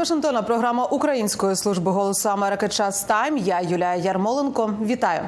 Вашингтона програма Української служби голосу Америки Час Тайм. Я Юлія Ярмоленко. Вітаю.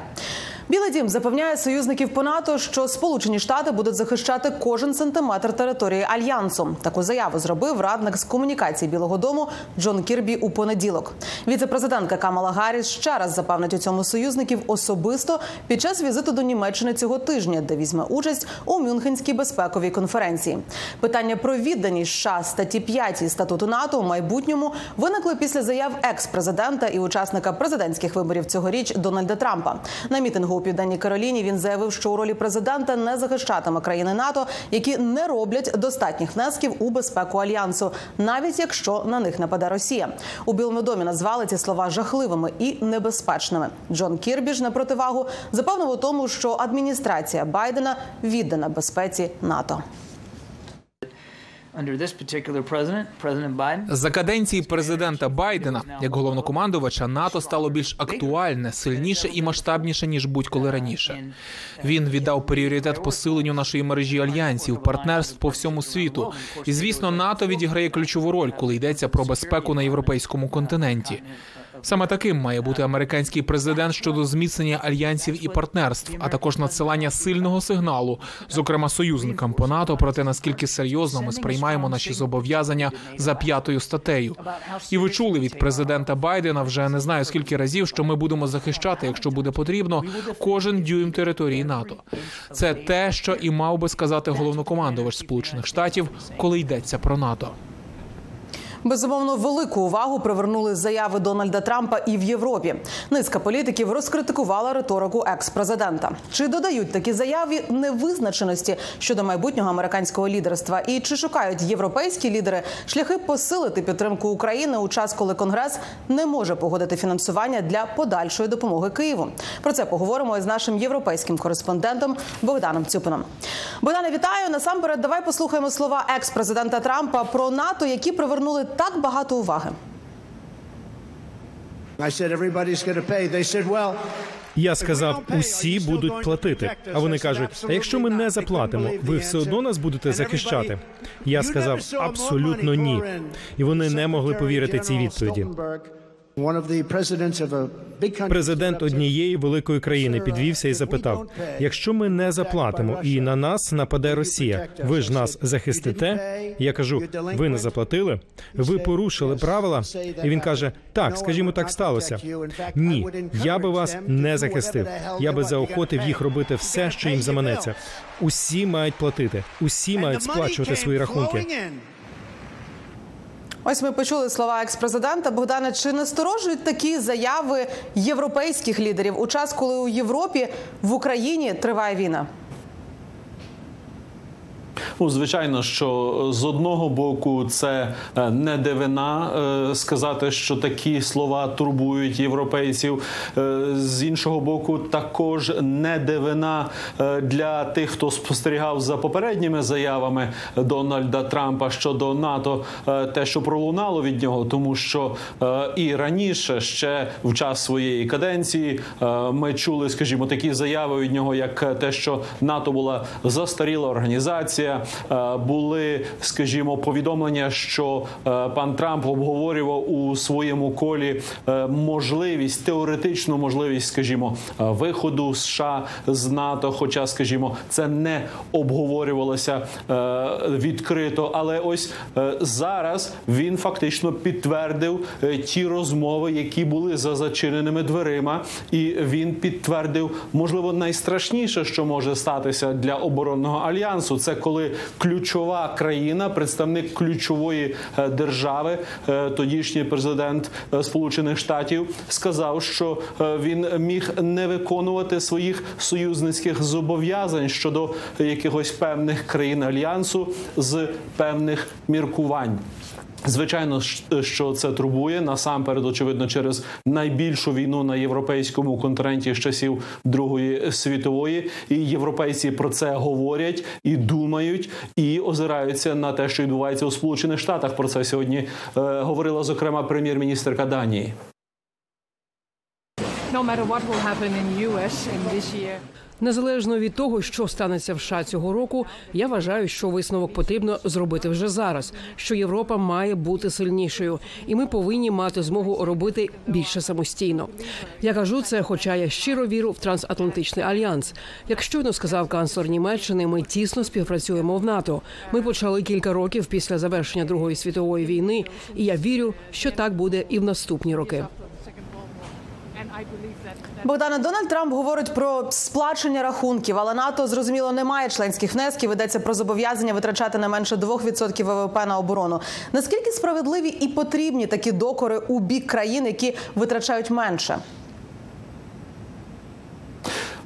Білий дім запевняє союзників по НАТО, що Сполучені Штати будуть захищати кожен сантиметр території альянсу. Таку заяву зробив радник з комунікації Білого Дому Джон Кірбі у понеділок. Віце-президентка Камала Гарріс ще раз запевнить у цьому союзників особисто під час візиту до Німеччини цього тижня, де візьме участь у Мюнхенській безпековій конференції. Питання про відданість США статті 5 статуту НАТО у майбутньому виникли після заяв екс-президента і учасника президентських виборів цьогоріч Дональда Трампа. На мітингу південній Кароліні він заявив, що у ролі президента не захищатиме країни НАТО, які не роблять достатніх внесків у безпеку альянсу, навіть якщо на них нападе Росія. У Білому домі назвали ці слова жахливими і небезпечними. Джон Кірбі ж на противагу запевнив у тому, що адміністрація Байдена віддана безпеці НАТО. За каденції президента Байдена як головнокомандувача НАТО стало більш актуальне, сильніше і масштабніше ніж будь-коли раніше. Він віддав пріоритет посиленню нашої мережі альянсів, партнерств по всьому світу. І звісно, НАТО відіграє ключову роль, коли йдеться про безпеку на європейському континенті. Саме таким має бути американський президент щодо зміцнення альянсів і партнерств, а також надсилання сильного сигналу, зокрема союзникам по НАТО, про те, наскільки серйозно ми сприймаємо наші зобов'язання за п'ятою статтею. І ви чули від президента Байдена вже не знаю скільки разів, що ми будемо захищати, якщо буде потрібно, кожен дюйм території НАТО. Це те, що і мав би сказати головнокомандувач Сполучених Штатів, коли йдеться про НАТО. Безумовно, велику увагу привернули заяви Дональда Трампа і в Європі. Низка політиків розкритикувала риторику екс-президента. Чи додають такі заяви невизначеності щодо майбутнього американського лідерства? І чи шукають європейські лідери шляхи посилити підтримку України у час, коли Конгрес не може погодити фінансування для подальшої допомоги Києву? Про це поговоримо із нашим європейським кореспондентом Богданом Цюпином. Богдане, вітаю. Насамперед, давай послухаємо слова екс-президента Трампа про НАТО, які привернули так багато уваги. I said everybody's going to pay. They said, well, Я сказав, усі будуть платити. А вони кажуть: а якщо ми не заплатимо, ви все одно нас будете захищати. Я сказав абсолютно ні. І вони не могли повірити цій відповіді. Президент однієї великої країни підвівся і запитав: якщо ми не заплатимо і на нас нападе Росія, ви ж нас захистите? Я кажу, ви не заплатили, ви порушили правила. І він каже: Так, скажімо, так сталося. Ні, я би вас не захистив. Я би заохотив їх робити все, що їм заманеться. Усі мають платити, усі мають сплачувати свої рахунки. Ось ми почули слова екс-президента Богдана. Чи насторожують такі заяви європейських лідерів у час, коли у Європі в Україні триває війна? Ну, звичайно, що з одного боку це не дивина е, сказати, що такі слова турбують європейців. Е, З іншого боку, також не дивина е, для тих, хто спостерігав за попередніми заявами Дональда Трампа щодо НАТО, е, те, що пролунало від нього, тому що е, і раніше, ще в час своєї каденції, е, ми чули, скажімо, такі заяви від нього, як те, що НАТО була застаріла організація. Е, Були, скажімо, повідомлення, що е, пан Трамп обговорював у своєму колі е, можливість, теоретичну можливість, скажімо, виходу США з НАТО. Хоча, скажімо, це не обговорювалося відкрито. Але ось зараз він фактично підтвердив ті розмови, які були за зачиненими дверима, і він підтвердив, можливо, найстрашніше, що може статися для оборонного альянсу, це коли ключова країна, представник ключової е, держави, е, тодішній президент е, Сполучених Штатів, сказав, що він міг не виконувати своїх союзницьких зобов'язань щодо якихось певних країн альянсу з певних міркувань. Звичайно, що це турбує насамперед, очевидно, через найбільшу війну на європейському континенті з часів Другої світової, і європейці про це говорять і думають, і озираються на те, що відбувається у Сполучених Штатах. Про це сьогодні е, говорила зокрема прем'єр-міністрка Данії. Незалежно від того, що станеться в США цього року, я вважаю, що висновок потрібно зробити вже зараз. Що Європа має бути сильнішою, і ми повинні мати змогу робити більше самостійно. Я кажу це, хоча я щиро вірю в трансатлантичний альянс. Як щойно сказав канцлер Німеччини, ми тісно співпрацюємо в НАТО. Ми почали кілька років після завершення Другої світової війни, і я вірю, що так буде і в наступні роки. Богдане Дональд Трамп говорить про сплачення рахунків, але НАТО зрозуміло не має членських внесків. Йдеться про зобов'язання витрачати не менше 2% ВВП на оборону. Наскільки справедливі і потрібні такі докори у бік країн, які витрачають менше?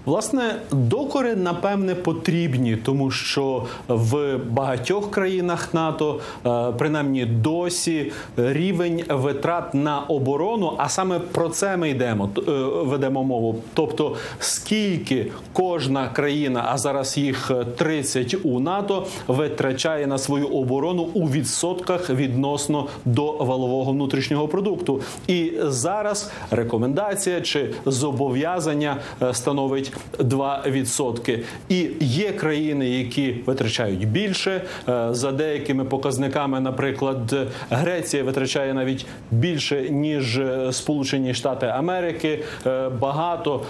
Власне, докори напевне потрібні, тому що в багатьох країнах НАТО, е, принаймні досі, рівень витрат на оборону, а саме про це ми йдемо, е, ведемо мову. Тобто, скільки кожна країна, а зараз їх 30 у НАТО, витрачає на свою оборону у відсотках відносно до валового внутрішнього продукту. І зараз рекомендація чи зобов'язання е, становить 2%. І є країни, які витрачають більше. Е, За деякими показниками, наприклад, Греція витрачає навіть більше ніж е, Сполучені Штати Америки. Е, Багато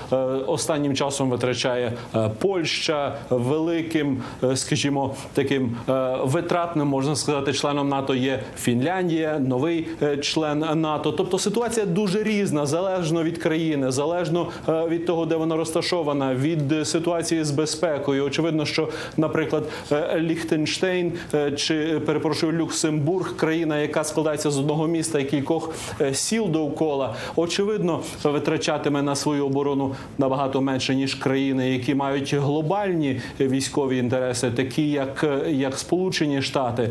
останнім часом витрачає Польща великим, скажімо, таким витратним, можна сказати, членом НАТО є Фінляндія, новий член НАТО. Тобто ситуація дуже різна, залежно від країни, залежно від того, де вона розташована, від е, ситуації з безпекою. Очевидно, що, наприклад, е, Ліхтенштейн е, чи перепрошую Люксембург, країна, яка складається з одного міста і кількох сіл довкола, очевидно, витрачатиме на свою оборону набагато менше ніж країни, які мають глобальні військові інтереси, такі як, як Сполучені Штати.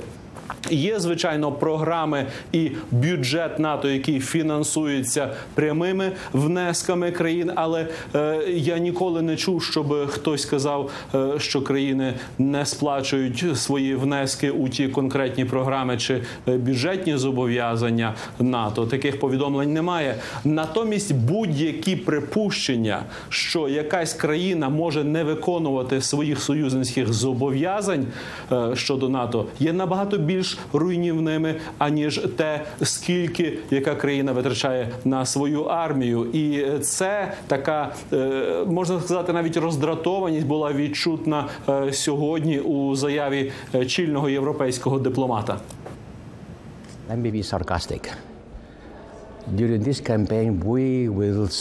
Є звичайно програми і бюджет НАТО, який фінансується прямими внесками країн. Але е, я ніколи не чув, щоб хтось сказав, е, що країни не сплачують свої внески у ті конкретні програми чи е, бюджетні зобов'язання НАТО. Таких повідомлень немає. Натомість будь-які припущення, що якась країна може не виконувати своїх союзницьких зобов'язань е, щодо НАТО, є набагато більш руйнівними, аніж те, скільки яка країна витрачає на свою армію. І це така е, можна сказати, навіть роздратованість була відчутна е, сьогодні у заяві е, чільного європейського дипломата. Let me be sarcastic.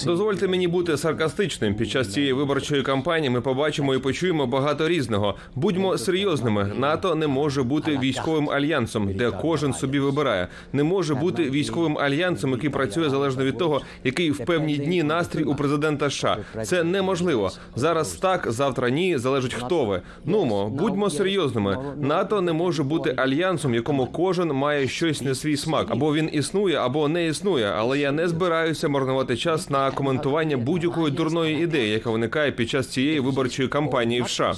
Дозвольте мені бути саркастичним. Під час цієї виборчої кампанії ми побачимо і почуємо багато різного. Будьмо серйозними. НАТО не може бути військовим альянсом, де кожен собі вибирає. Не може бути військовим альянсом, який працює залежно від того, який в певні дні настрій у президента США. Це неможливо. Зараз так, завтра ні. Залежить хто ви. Нумо, будьмо серйозними. НАТО не може бути альянсом, якому кожен має щось не свій смак. Або він існує, або не існує. Але я не збираюся марнувати час на коментування будь-якої дурної ідеї, яка виникає під час цієї виборчої кампанії в США.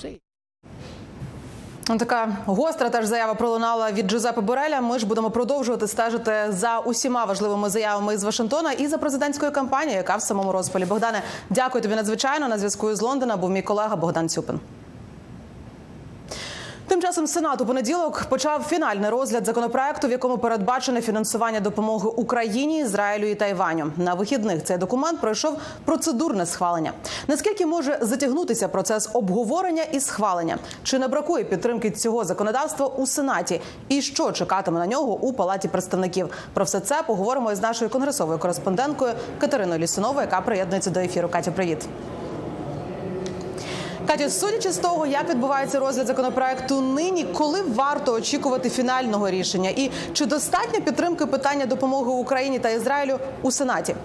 Ну, Така гостра теж заява пролунала від Джозепа Бореля. Ми ж будемо продовжувати стежити за усіма важливими заявами з Вашингтона і за президентською кампанією, яка в самому розпалі. Богдане, дякую тобі надзвичайно. На зв'язку з Лондона був мій колега Богдан Цюпин. Тим часом Сенат у понеділок почав фінальний розгляд законопроекту, в якому передбачене фінансування допомоги Україні, Ізраїлю і Тайваню. На вихідних цей документ пройшов процедурне схвалення. Наскільки може затягнутися процес обговорення і схвалення? Чи не бракує підтримки цього законодавства у Сенаті? І що чекатиме на нього у палаті представників? Про все це поговоримо із нашою конгресовою кореспонденткою Катериною Лісуновою, яка приєднується до ефіру. Катя, привіт. Катю, судячи з того, як відбувається розгляд законопроекту нині, коли варто очікувати фінального рішення, і чи достатньо підтримки питання допомоги Україні та Ізраїлю у Сенаті?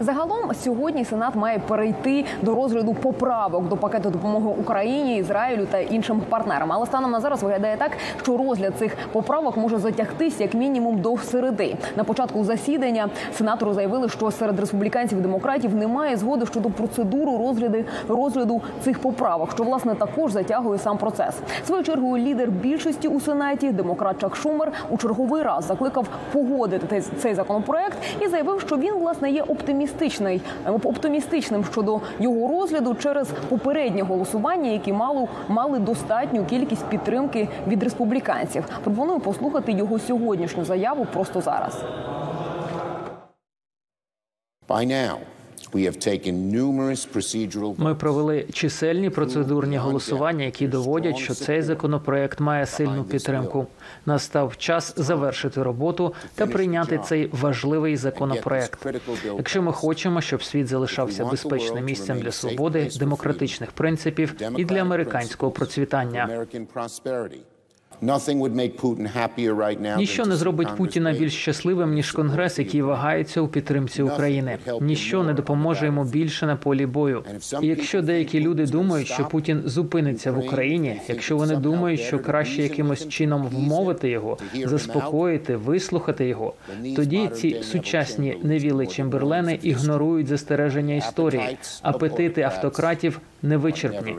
Загалом сьогодні Сенат має перейти до розгляду поправок до пакету допомоги Україні, Ізраїлю та іншим партнерам. Але станом на зараз виглядає так, що розгляд цих поправок може затягтись як мінімум до середи. На початку засідання сенатори заявили, що серед республіканців і демократів немає згоди щодо процедури розгляду розгляду цих поправок, що власне також затягує сам процес. Своєю чергою лідер більшості у сенаті, демократ Чак Шумер, у черговий раз закликав погодити цей- законопроект і заявив, що він власне є оптимістичний е, оптимістичним щодо його розгляду через попереднє голосування, які мало мали достатню кількість підтримки від республіканців. Пропоную послухати його сьогоднішню заяву просто зараз. By now, Ми провели чисельні процедурні голосування, які доводять, що цей законопроект має сильну підтримку. Настав час завершити роботу та прийняти цей важливий законопроект. Якщо ми хочемо, щоб світ залишався безпечним місцем для свободи, демократичних принципів і для американського процвітання. Ніщо не зробить Путіна більш щасливим ніж конгрес, який вагається у підтримці України. Ніщо не допоможе йому більше на полі бою. І якщо деякі люди думають, що Путін зупиниться в Україні, якщо вони думають, що краще якимось чином вмовити його, заспокоїти, вислухати його, тоді ці сучасні невіли Чемберлени ігнорують застереження історії. Апетити автократів невичерпні.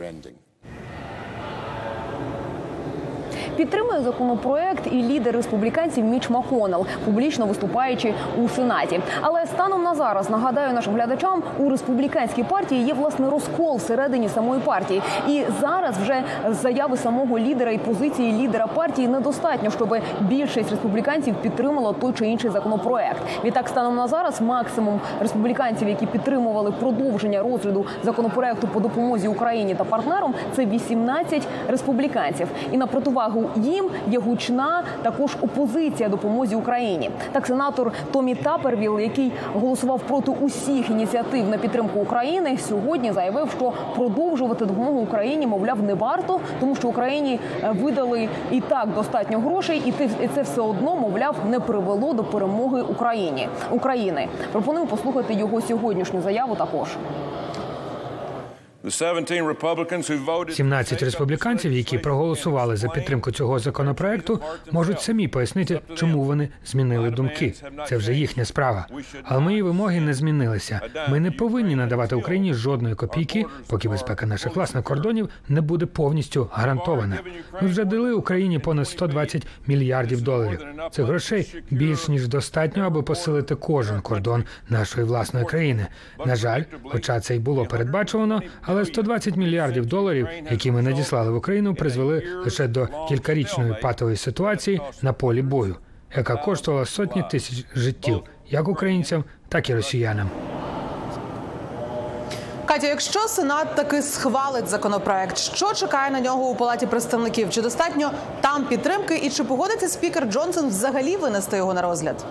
Підтримує законопроект і лідер республіканців Міч Маконел, публічно виступаючи у сенаті. Але станом на зараз нагадаю нашим глядачам, у республіканській партії є власне розкол всередині самої партії. І зараз вже заяви самого лідера і позиції лідера партії недостатньо, щоб більшість республіканців підтримала той чи інший законопроект. Відтак, станом на зараз максимум республіканців, які підтримували продовження розгляду законопроекту по допомозі Україні та партнерам, це 18 республіканців. І на противагу їм є гучна також опозиція допомозі Україні. Так, сенатор Томі Тапервіл, який голосував проти усіх ініціатив на підтримку України, сьогодні заявив, що продовжувати допомогу Україні, мовляв, не варто, тому що Україні е, видали і так достатньо грошей, і це все одно, мовляв, не привело до перемоги Україні України. Пропоную послухати його сьогоднішню заяву також. 17 республіканців, які проголосували за підтримку цього законопроекту, можуть самі пояснити, чому вони змінили думки. Це вже їхня справа. Але мої вимоги не змінилися. Ми не повинні надавати Україні жодної копійки, поки безпека наших власних кордонів не буде повністю гарантована. Ми вже дали Україні понад 120 мільярдів доларів. Цих грошей більш ніж достатньо, аби посилити кожен кордон нашої власної країни. На жаль, хоча це й було передбачувано, але 120 мільярдів доларів, які ми надіслали в Україну, призвели лише до кількарічної патової ситуації на полі бою, яка коштувала сотні тисяч життів, як українцям, так і росіянам. Катя, якщо Сенат таки схвалить законопроект, що чекає на нього у палаті представників? Чи достатньо там підтримки, і чи погодиться спікер Джонсон взагалі винести його на розгляд?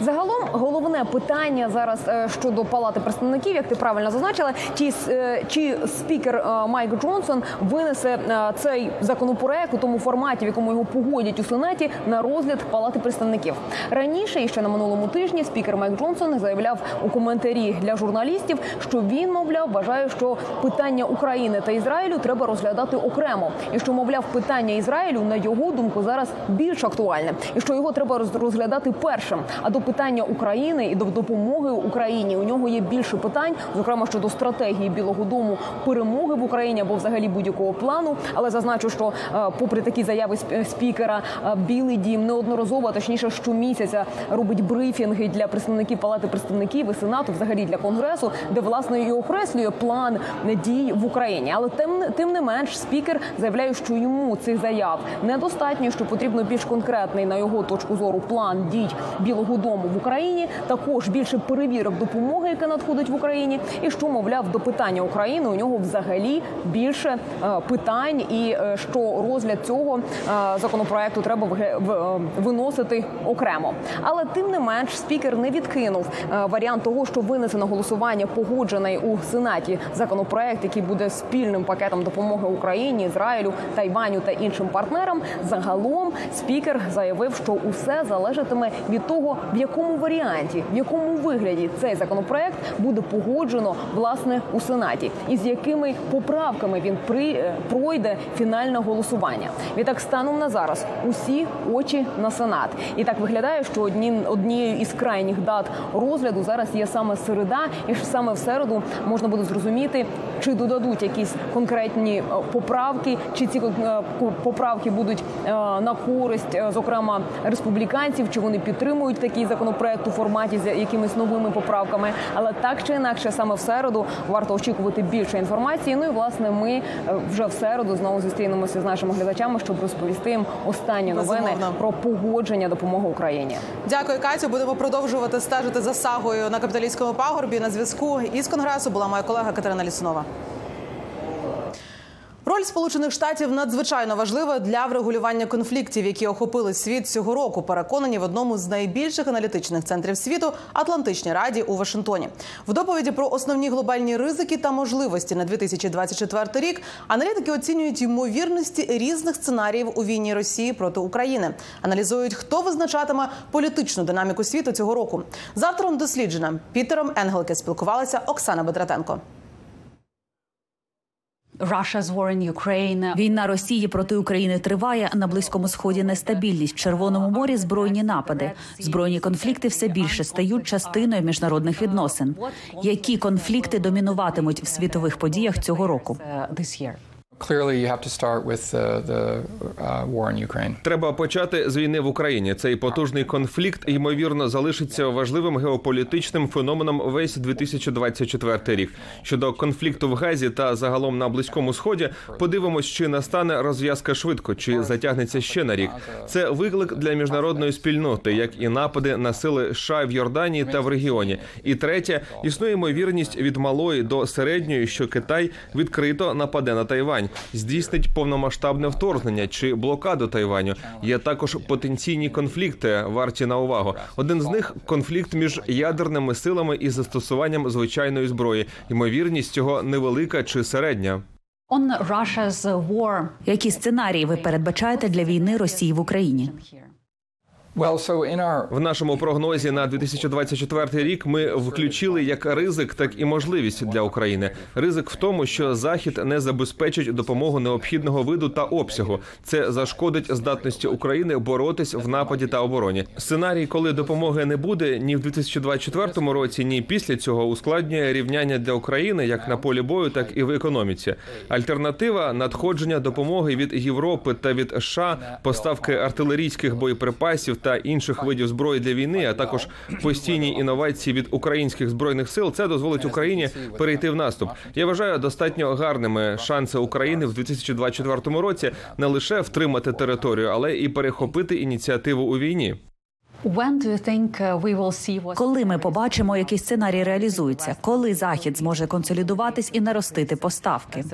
Загалом головне питання зараз е, щодо палати представників, як ти правильно зазначила, чи, е, чи спікер е, Майк Джонсон винесе цей законопроект у тому форматі, в якому його погодять у сенаті на розгляд палати представників. Раніше, і ще на минулому тижні, спікер Майк Джонсон заявляв у коментарі для журналістів, що він, мовляв, вважає, що питання України та Ізраїлю треба розглядати окремо, і що, мовляв, питання Ізраїлю на його думку зараз більш актуальне, і що його треба роз- розглядати першим. А до питання України і до допомоги Україні у нього є більше питань, зокрема щодо стратегії Білого Дому перемоги в Україні або взагалі будь-якого плану. Але зазначу, що е, попри такі заяви спікера, е, Білий Дім неодноразово, а точніше, щомісяця робить брифінги для представників палати представників і сенату, взагалі для конгресу, де власне і окреслює план дій в Україні. Але тим тим не менш, спікер заявляє, що йому цих заяв недостатньо, що потрібно більш конкретний на його точку зору план дій Білого Дому в Україні. Також більше перевірок допомоги, яка надходить в Україні, і що мовляв до питання України у нього взагалі більше е, питань, і е, що розгляд цього е, законопроекту треба виносити окремо. Але тим не менш, спікер не відкинув варіант того, що винесе на голосування погоджений у сенаті законопроект, який буде спільним пакетом допомоги Україні, Ізраїлю, Тайваню та іншим партнерам. Загалом спікер заявив, що усе залежатиме від того, в якому варіанті, в якому вигляді цей законопроект буде погоджено власне у сенаті, і з якими поправками він при е, пройде фінальне голосування. Відтак станом на зараз усі очі на сенат, і так виглядає, що одні однією із крайніх дат розгляду зараз є саме середа, і саме в середу можна буде зрозуміти, чи додадуть якісь конкретні е, поправки, чи ці е, поправки будуть на користь, зокрема республіканців, чи вони підтримують такий законопроект у форматі з якимись новими поправками. Але так чи інакше, саме в середу варто очікувати більше інформації. Ну і власне ми е, вже в середу знову зустрінемося з нашими глядачами, щоб розповісти їм останні новини Безумовно. про погодження допомоги Україні. Дякую, Катю. Будемо продовжувати стежити за сагою на капіталістському пагорбі. На зв'язку із конгресу була моя колега Катерина Лісунова. Роль Сполучених Штатів надзвичайно важлива для врегулювання конфліктів, які охопили світ цього року. Переконані в одному з найбільших аналітичних центрів світу Атлантичній раді у Вашингтоні. В доповіді про основні глобальні ризики та можливості на 2024 рік аналітики оцінюють ймовірності різних сценаріїв у війні Росії проти України. Аналізують, хто визначатиме політичну динаміку світу цього року. З автором дослідження Пітером Енгелке спілкувалася Оксана Бедратенко. Війна Росії проти України триває. На близькому сході нестабільність в Червоному морі збройні напади. Збройні конфлікти все більше стають частиною міжнародних відносин. Які конфлікти домінуватимуть в світових подіях цього року? Uh. Треба почати з війни в Україні. Цей потужний конфлікт ймовірно залишиться важливим геополітичним феноменом весь 2024 рік. Щодо конфлікту в Газі та загалом на близькому сході, подивимось, чи настане розв'язка швидко, чи затягнеться ще на рік. Це виклик для міжнародної спільноти, як і напади на сили США в Йорданії та в регіоні. І третє, існує ймовірність від малої до середньої, що Китай відкрито нападе на Тайвань, здійснить повномасштабне вторгнення чи блокаду Тайваню. Є також потенційні конфлікти, варті на увагу. Один з них конфлікт між ядерними силами і застосуванням звичайної зброї. Ймовірність цього невелика чи середня. Які сценарії ви передбачаєте для війни Росії в Україні? В нашому прогнозі на 2024 рік ми включили як ризик, так і можливість для України. Ризик в тому, що Захід не забезпечить допомогу необхідного виду та обсягу. Це зашкодить здатності України боротись в нападі та обороні. Сценарій, коли допомоги не буде ні в 2024 році, ні після цього ускладнює рівняння для України як на полі бою, так і в економіці. Альтернатива надходження допомоги від Європи та від США, поставки артилерійських боєприпасів та інших видів зброї для війни, а також постійні інновації від українських збройних сил. Це дозволить Україні перейти в наступ. Я вважаю достатньо гарними шанси України в 2024 році не лише втримати територію, але і перехопити ініціативу у війні. Коли ми побачимо, який сценарій реалізується, коли захід зможе консолідуватись і наростити поставки?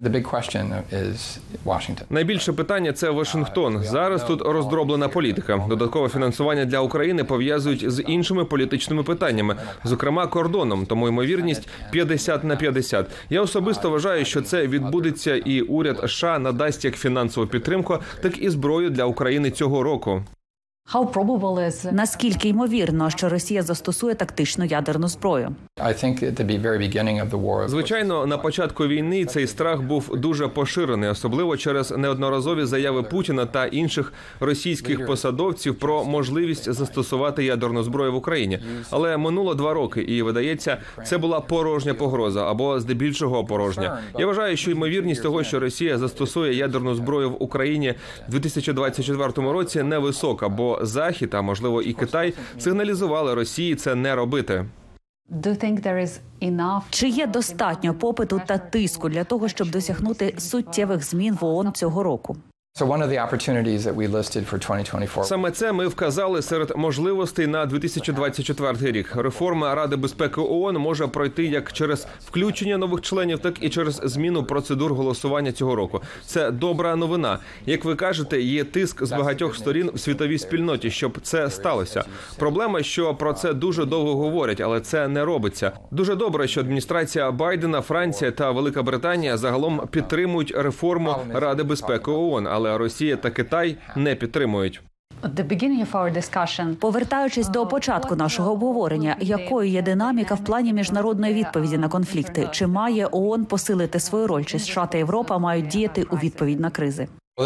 The big question is Washington. Найбільше питання це Вашингтон. Зараз тут роздроблена політика. Додаткове фінансування для України пов'язують з іншими політичними питаннями, зокрема кордоном. Тому ймовірність 50 на 50. Я особисто вважаю, що це відбудеться, і уряд США надасть як фінансову підтримку, так і зброю для України цього року. Наскільки ймовірно, що Росія застосує тактичну ядерну зброю? Звичайно, на початку війни цей страх був дуже поширений, особливо через неодноразові заяви Путіна та інших російських посадовців про можливість застосувати ядерну зброю в Україні. Але минуло два роки, і видається, це була порожня погроза або здебільшого порожня. Я вважаю, що ймовірність того, що Росія застосує ядерну зброю в Україні в 2024 році, невисока, бо Захід, а можливо і Китай, сигналізували Росії це не робити. Чи є достатньо попиту та тиску для того, щоб досягнути суттєвих змін в ООН цього року? So one of the opportunities that we listed for 2024 Саме це ми вказали серед можливостей на 2024 рік. Реформа Ради безпеки ООН може пройти як через включення нових членів, так і через зміну процедур голосування цього року. Це добра новина. Як ви кажете, є тиск з багатьох сторін в світовій спільноті, щоб це сталося. Проблема, що про це дуже довго говорять, але це не робиться. Дуже добре, що адміністрація Байдена, Франція та Велика Британія загалом підтримують реформу Ради безпеки ООН, але Росія та Китай не підтримують. Повертаючись до початку нашого обговорення, якою є динаміка в плані міжнародної відповіді на конфлікти? Чи має ООН посилити свою роль? Чи США та Європа мають діяти у відповідь на кризи? Uh,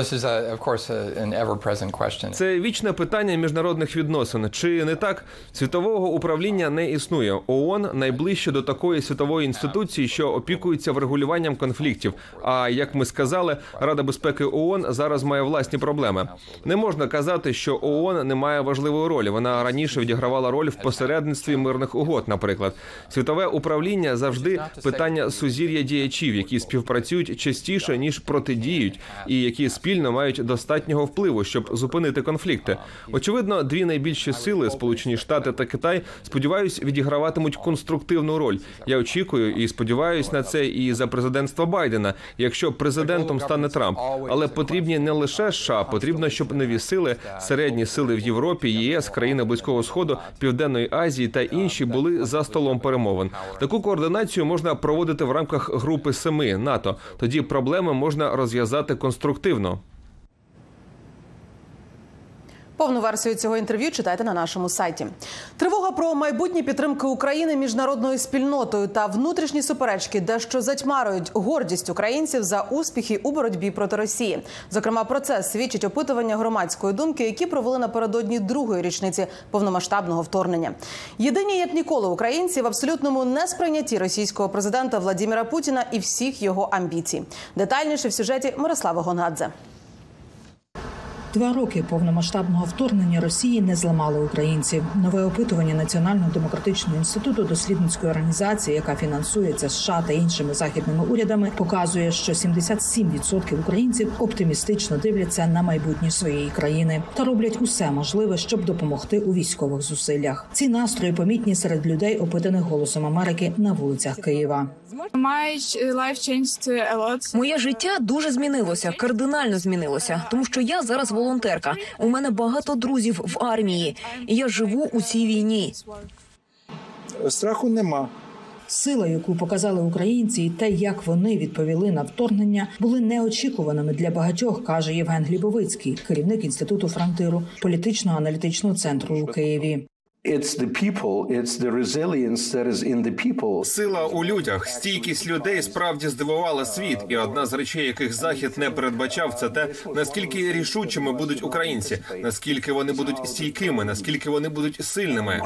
uh. Це вічне питання міжнародних відносин. Чи не так світового управління не існує? ООН найближче до такої світової інституції, що опікується врегулюванням конфліктів. А як ми сказали, Рада безпеки ООН зараз має власні проблеми. Не можна казати, що ООН не має важливої ролі. Вона раніше відігравала роль в посередництві мирних угод. Наприклад, світове управління завжди питання сузір'я діячів, які співпрацюють частіше ніж протидіють, і які спільно мають достатнього впливу, щоб зупинити конфлікти. Очевидно, дві найбільші сили Сполучені Штати та Китай, сподіваюсь, відіграватимуть конструктивну роль. Я очікую і сподіваюсь на це і за президентства Байдена, якщо президентом стане Трамп. Але потрібні не лише США, потрібно, щоб нові сили, середні сили в Європі, ЄС, країни Близького Сходу, Південної Азії та інші були за столом перемовин. Таку координацію можна проводити в рамках групи семи НАТО. Тоді проблеми можна розв'язати конструктивно. Повну версію цього інтерв'ю читайте на нашому сайті. Тривога про майбутнє підтримки України міжнародною спільнотою та внутрішні суперечки, дещо затьмарюють гордість українців за успіхи у боротьбі проти Росії. Зокрема, про це свідчить опитування громадської думки, які провели напередодні другої річниці повномасштабного вторгнення. Єдині як ніколи українці в абсолютному несприйнятті російського президента Владіміра Путіна і всіх його амбіцій. Детальніше в сюжеті Мирослава Гонгадзе. Два роки повномасштабного вторгнення Росії не зламали українців. Нове опитування Національного демократичного інституту дослідницької організації, яка фінансується США та іншими західними урядами, показує, що 77% українців оптимістично дивляться на майбутнє своєї країни та роблять усе можливе, щоб допомогти у військових зусиллях. Ці настрої помітні серед людей, опитаних голосом Америки на вулицях Києва. Моє життя дуже змінилося, кардинально змінилося, тому що я зараз волонтерка. У мене багато друзів в армії, і я живу у цій війні. Страху нема. Сила, яку показали українці, і те, як вони відповіли на вторгнення, були неочікуваними для багатьох, каже Євген Глібовицький, керівник інституту фронтиру політично-аналітичного центру у Києві. It's the people, it's the resilience that is in the people. Сила у людях, стійкість людей справді здивувала світ, і одна з речей, яких захід не передбачав, це те, наскільки рішучими будуть українці, наскільки вони будуть стійкими, наскільки вони будуть сильними.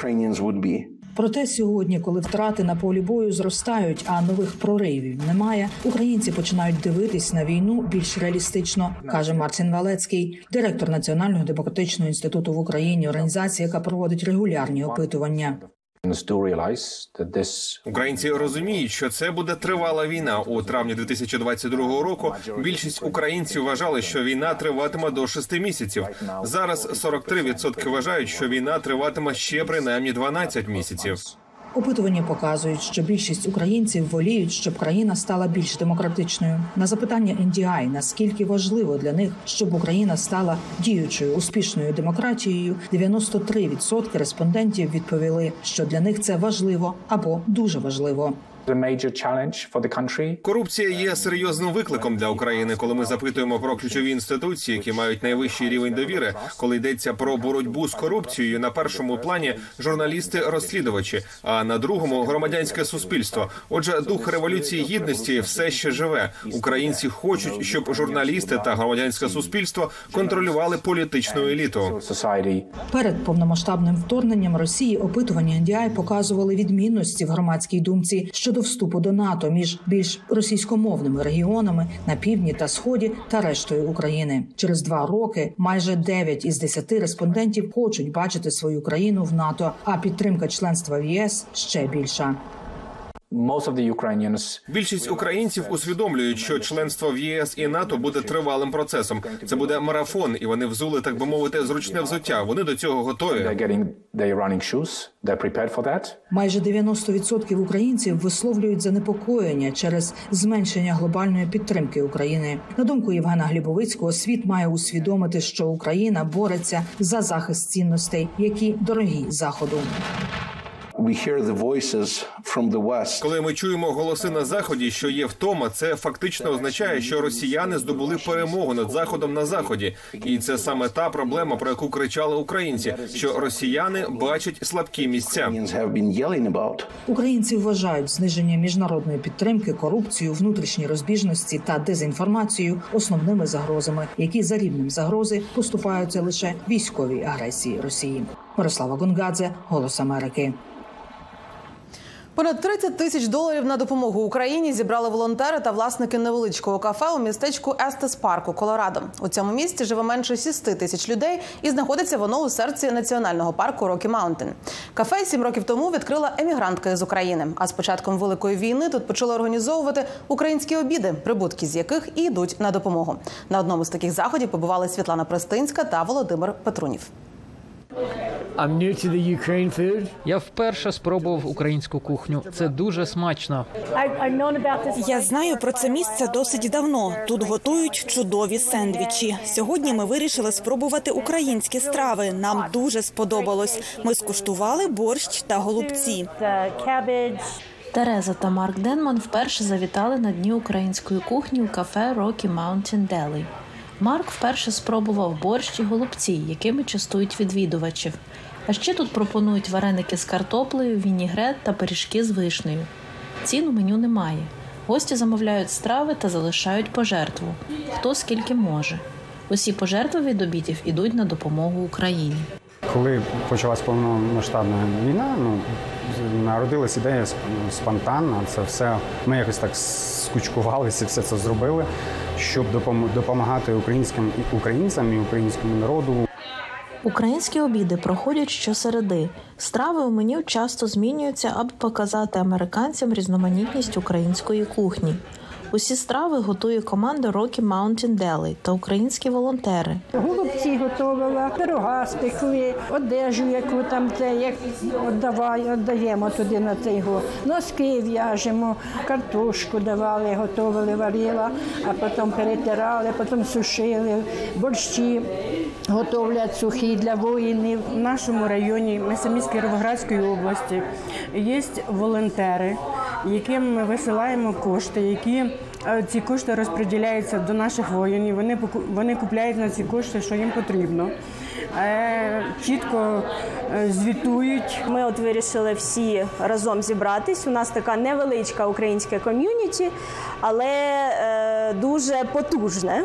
Проте сьогодні, коли втрати на полі бою зростають, а нових проривів немає, українці починають дивитись на війну більш реалістично, каже Мартін Валецький, директор Національного демократичного інституту в Україні, організація, яка проводить регулярні опитування. Українці розуміють, що це буде тривала війна. У травні 2022 року більшість українців вважали, що війна триватиме до шести місяців. Зараз 43% вважають, що війна триватиме ще принаймні 12 місяців. Опитування показують, що більшість українців воліють, щоб країна стала більш демократичною. На запитання NDI, наскільки важливо для них, щоб Україна стала діючою успішною демократією, 93% респондентів відповіли, що для них це важливо або дуже важливо. Корупція є серйозним викликом для України, коли ми запитуємо про ключові інституції, які мають найвищий рівень довіри. Коли йдеться про боротьбу з корупцією, на першому плані журналісти-розслідувачі, а на другому громадянське суспільство. Отже, дух революції гідності все ще живе. Українці хочуть, щоб журналісти та громадянське суспільство контролювали політичну еліту. Перед повномасштабним вторгненням Росії опитування NDI показували відмінності в громадській думці щодо вступу до НАТО між більш російськомовними регіонами на півдні та сході та рештою України. Через два роки майже 9 із 10 респондентів хочуть бачити свою країну в НАТО, а підтримка членства в ЄС ще більша. Більшість українців усвідомлюють, що членство в ЄС і НАТО буде тривалим процесом. Це буде марафон, і вони взули, так би мовити, зручне взуття. Вони до цього готові. Майже 90% українців висловлюють занепокоєння через зменшення глобальної підтримки України. На думку Євгена Глібовицького, світ має усвідомити, що Україна бореться за захист цінностей, які дорогі заходу. We hear the voices from the West. Коли ми чуємо голоси на заході, що є втома, це фактично означає, що росіяни здобули перемогу над заходом на заході, і це саме та проблема, про яку кричали українці, що росіяни бачать слабкі місця. Have been. Українці вважають зниження міжнародної підтримки, корупцію, внутрішні розбіжності та дезінформацію основними загрозами, які за рівнем загрози поступаються лише військовій агресії Росії. Мирослава Гонгадзе, Голос Америки. Понад 30 тисяч доларів на допомогу Україні зібрали волонтери та власники невеличкого кафе у містечку Естес Парку, Колорадо. У цьому місті живе менше 6 тисяч людей, і знаходиться воно у серці національного парку Рокі Маунтин. Кафе сім років тому відкрила емігрантка із України. А з початком великої війни тут почали організовувати українські обіди, прибутки з яких і йдуть на допомогу. На одному з таких заходів побували Світлана Пристинська та Володимир Петрунів. I'm new to the Ukraine food. Я вперше спробував українську кухню. Це дуже смачно. Я знаю про це місце досить давно. Тут готують чудові сендвічі. Сьогодні ми вирішили спробувати українські страви. Нам дуже сподобалось. Ми скуштували борщ та голубці. Тереза та Марк Денман вперше завітали на дні української кухні у кафе Rocky Mountain Deli. Марк вперше спробував борщ і голубці, якими частують відвідувачів. А ще тут пропонують вареники з картоплею, вінігрет та пиріжки з вишнею. Цін у меню немає. Гості замовляють страви та залишають пожертву. Хто скільки може. Усі пожертви від обідів ідуть на допомогу Україні. Коли почалась повномасштабна війна, ну народилась ідея сп- спонтанно. Це все ми якось так скучкувалися, все це зробили, щоб допом- допомагати українським українцям і українському народу. Українські обіди проходять щосереди. Страви у меню часто змінюються, аби показати американцям різноманітність української кухні. Усі страви готує команда Rocky Mountain Deli та українські волонтери. Голубці готувала, пирога спекли, одежу, яку там те, як віддавай, віддаємо туди на цей го. Носки в'яжемо, картошку давали, готували, варила, а потім перетирали, потім сушили, борщі готовлять сухі для воїнів. В нашому районі, ми самі з Кіровоградської області, є волонтери, яким ми висилаємо кошти, які е, ці кошти розподіляються до наших воїнів. Вони вони купляють на ці кошти, що їм потрібно. Е, Чітко е, звітують. Ми от вирішили всі разом зібратись. У нас така невеличка українська community, але дуже потужне.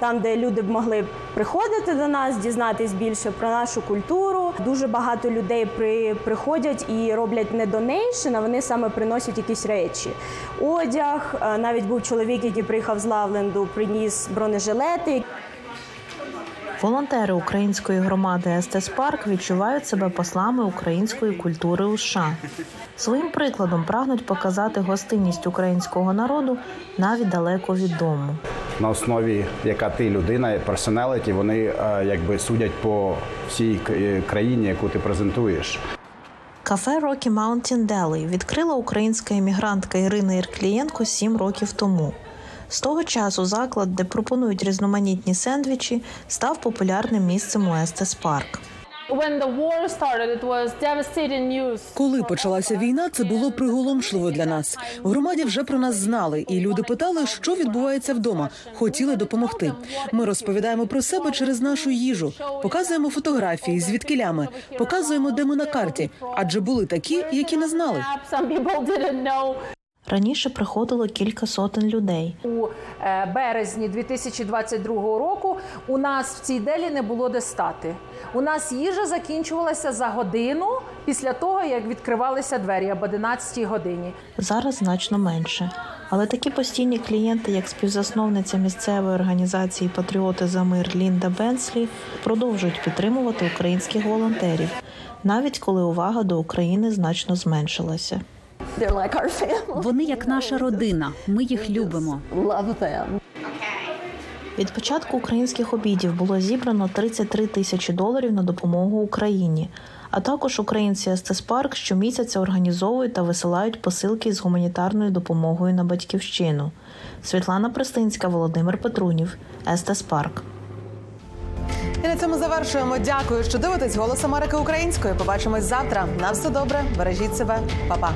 Там, де люди б могли приходити до нас, дізнатись більше про нашу культуру. Дуже багато людей при, приходять і роблять не donation, а вони саме приносять якісь речі. Одяг. Е, Навіть був чоловік, який приїхав з Лавленду, приніс бронежилети. Волонтери української громади Естес Парк відчувають себе послами української культури у США. Своїм прикладом прагнуть показати гостинність українського народу навіть далеко від дому. на основі, яка ти людина, personality, вони е, якби судять по всій е, країні, яку ти презентуєш. Кафе Rocky Mountain Deli відкрила українська емігрантка Ірина Ірклієнко сім років тому. З того часу заклад, де пропонують різноманітні сендвічі, став популярним місцем у Естес Парк. Коли почалася війна, це було приголомшливо для нас. В громаді вже про нас знали, і люди питали, що відбувається вдома. Хотіли допомогти. Ми розповідаємо про себе через нашу їжу, показуємо фотографії з відкилями, показуємо, де ми на карті, адже були такі, які не знали. Раніше приходило кілька сотень людей. У е, березні 2022 року у нас в цій делі не було де стати. У нас їжа закінчувалася за годину після того, як відкривалися двері об 11 годині. Зараз значно менше. Але такі постійні клієнти, як співзасновниця місцевої організації Патріоти за мир Лінда Бенслі, продовжують підтримувати українських волонтерів, навіть коли увага до України значно зменшилася. Вони як наша родина. Ми їх любимо. Від початку українських обідів було зібрано 33 тисячі доларів на допомогу Україні. А також українці Естес Парк щомісяця організовують та висилають посилки з гуманітарною допомогою на батьківщину. Світлана Пристинська, Володимир Петрунів, Естес Парк. І на цьому завершуємо. Дякую, що дивитесь Голос Америки українською. Побачимось завтра. На все добре. Бережіть себе, Па-па.